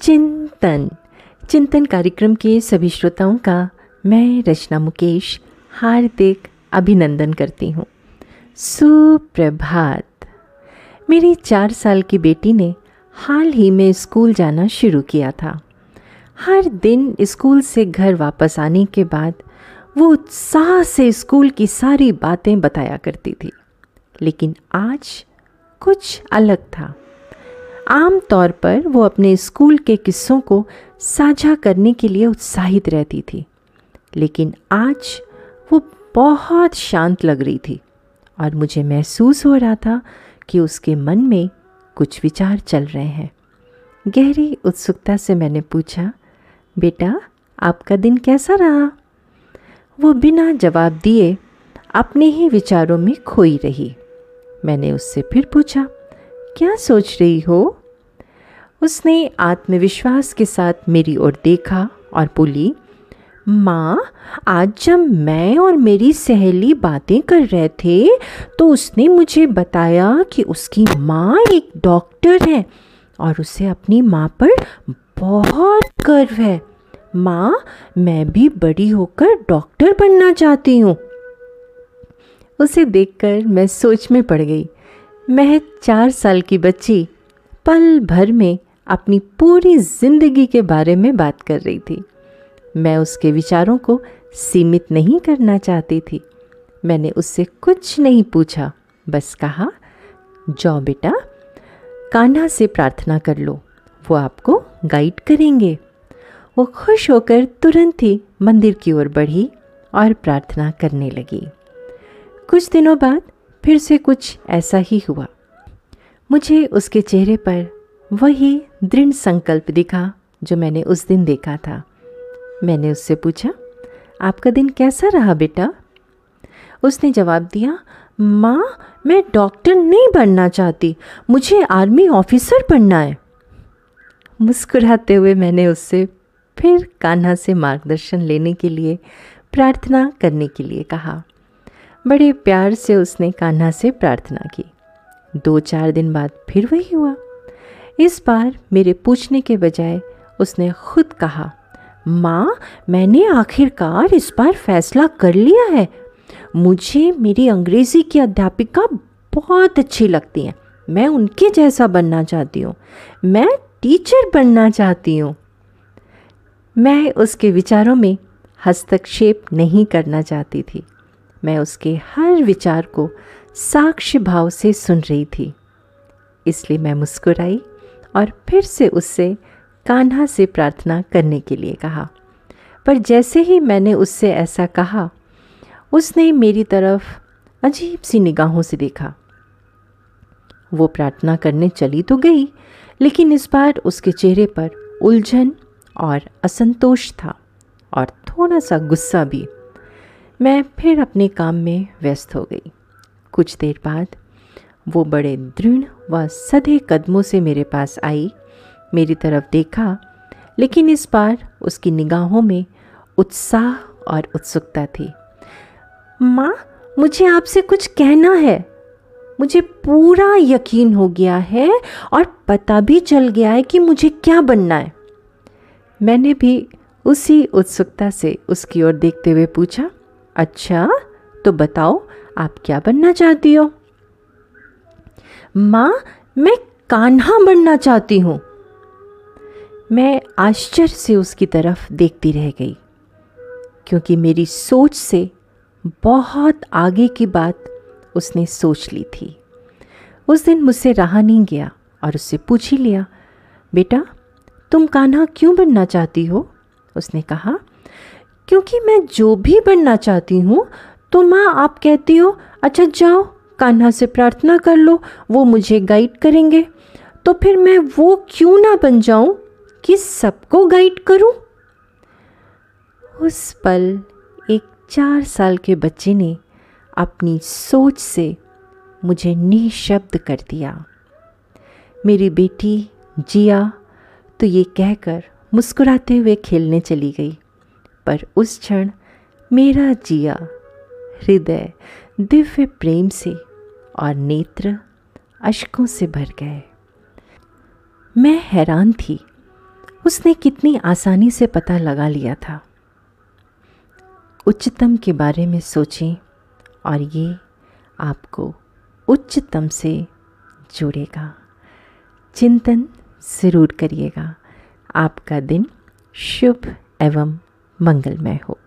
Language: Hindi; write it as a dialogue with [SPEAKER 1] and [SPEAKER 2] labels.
[SPEAKER 1] चिंतन। चिंतन कार्यक्रम के सभी श्रोताओं का मैं रचना मुकेश हार्दिक अभिनंदन करती हूँ। सुप्रभात। मेरी चार साल की बेटी ने हाल ही में स्कूल जाना शुरू किया था। हर दिन स्कूल से घर वापस आने के बाद वो उत्साह से स्कूल की सारी बातें बताया करती थी। लेकिन आज कुछ अलग था। आम तौर पर वो अपने स्कूल के किस्सों को साझा करने के लिए उत्साहित रहती थी। लेकिन आज वो बहुत शांत लग रही थी और मुझे महसूस हो रहा था कि उसके मन में कुछ विचार चल रहे हैं। गहरी उत्सुकता से मैंने पूछा, बेटा, आपका दिन कैसा रहा? वो बिना जवाब दिए अपने ही विचारों में खोई रही। मैंने उससे फिर पूछा क्या सोच रही हो? उसने आत्मविश्वास के साथ मेरी ओर देखा और बोली, माँ, आज जब मैं और मेरी सहेली बातें कर रहे थे तो उसने मुझे बताया कि उसकी माँ एक डॉक्टर है और उसे अपनी माँ पर बहुत गर्व है। माँ, मैं भी बड़ी होकर डॉक्टर बनना चाहती हूँ। उसे देखकर मैं सोच में पड़ गई। मैं चार साल की बच्ची पल भर में अपनी पूरी ज़िंदगी के बारे में बात कर रही थी। मैं उसके विचारों को सीमित नहीं करना चाहती थी। मैंने उससे कुछ नहीं पूछा, बस कहा, जाओ बेटा, कान्हा से प्रार्थना कर लो, वो आपको गाइड करेंगे। वो खुश होकर तुरंत ही मंदिर की ओर बढ़ी और प्रार्थना करने लगी। कुछ दिनों बाद फिर से कुछ ऐसा ही हुआ। मुझे उसके चेहरे पर वही दृढ़ संकल्प दिखा जो मैंने उस दिन देखा था। मैंने उससे पूछा, आपका दिन कैसा रहा बेटा? उसने जवाब दिया, माँ, मैं डॉक्टर नहीं बनना चाहती, मुझे आर्मी ऑफिसर बनना है। मुस्कुराते हुए मैंने उससे फिर कान्हा से मार्गदर्शन लेने के लिए प्रार्थना करने के लिए कहा। बड़े प्यार से उसने कान्हा से प्रार्थना की। दो चार दिन बाद फिर वही हुआ। इस बार मेरे पूछने के बजाय उसने खुद कहा, माँ, मैंने आखिरकार इस बार फैसला कर लिया है। मुझे मेरी अंग्रेज़ी की अध्यापिका बहुत अच्छी लगती हैं। मैं उनके जैसा बनना चाहती हूँ। मैं टीचर बनना चाहती हूँ। मैं उसके विचारों में हस्तक्षेप नहीं करना चाहती थी। मैं उसके हर विचार को साक्ष्य भाव से सुन रही थी। इसलिए मैं मुस्कुराई और फिर से उससे कान्हा से प्रार्थना करने के लिए कहा। पर जैसे ही मैंने उससे ऐसा कहा, उसने मेरी तरफ़ अजीब सी निगाहों से देखा। वो प्रार्थना करने चली तो गई, लेकिन इस बार उसके चेहरे पर उलझन और असंतोष था और थोड़ा सा गुस्सा भी। मैं फिर अपने काम में व्यस्त हो गई। कुछ देर बाद वो बड़े दृढ़ व सधे कदमों से मेरे पास आई, मेरी तरफ़ देखा, लेकिन इस बार उसकी निगाहों में उत्साह और उत्सुकता थी। माँ, मुझे आपसे कुछ कहना है। मुझे पूरा यकीन हो गया है और पता भी चल गया है कि मुझे क्या बनना है। मैंने भी उसी उत्सुकता से उसकी ओर देखते हुए पूछा अच्छा तो बताओ, आप क्या बनना चाहती हो? माँ, मैं कान्हा बनना चाहती हूँ। मैं आश्चर्य से उसकी तरफ़ देखती रह गई, क्योंकि मेरी सोच से बहुत आगे की बात उसने सोच ली थी। उस दिन मुझसे रहा नहीं गया और उससे पूछ ही लिया, बेटा, तुम कान्हा क्यों बनना चाहती हो? उसने कहा क्योंकि मैं जो भी बनना चाहती हूँ तो माँ आप कहती हो अच्छा जाओ, कान्हा से प्रार्थना कर लो, वो मुझे गाइड करेंगे। तो फिर मैं वो क्यों ना बन जाऊँ कि सबको गाइड करूँ? उस पल एक चार साल के बच्चे ने अपनी सोच से मुझे निःशब्द कर दिया। मेरी बेटी जिया तो ये कहकर मुस्कुराते हुए खेलने चली गई। पर उस क्षण मेरा जिया, हृदय दिव्य प्रेम से और नेत्र अशकों से भर गए। मैं हैरान थी। उसने कितनी आसानी से पता लगा लिया था। उच्चतम के बारे में सोचें और ये आपको उच्चतम से जुड़ेगा। चिंतन ज़रूर करिएगा। आपका दिन शुभ एवं मंगलमय हो।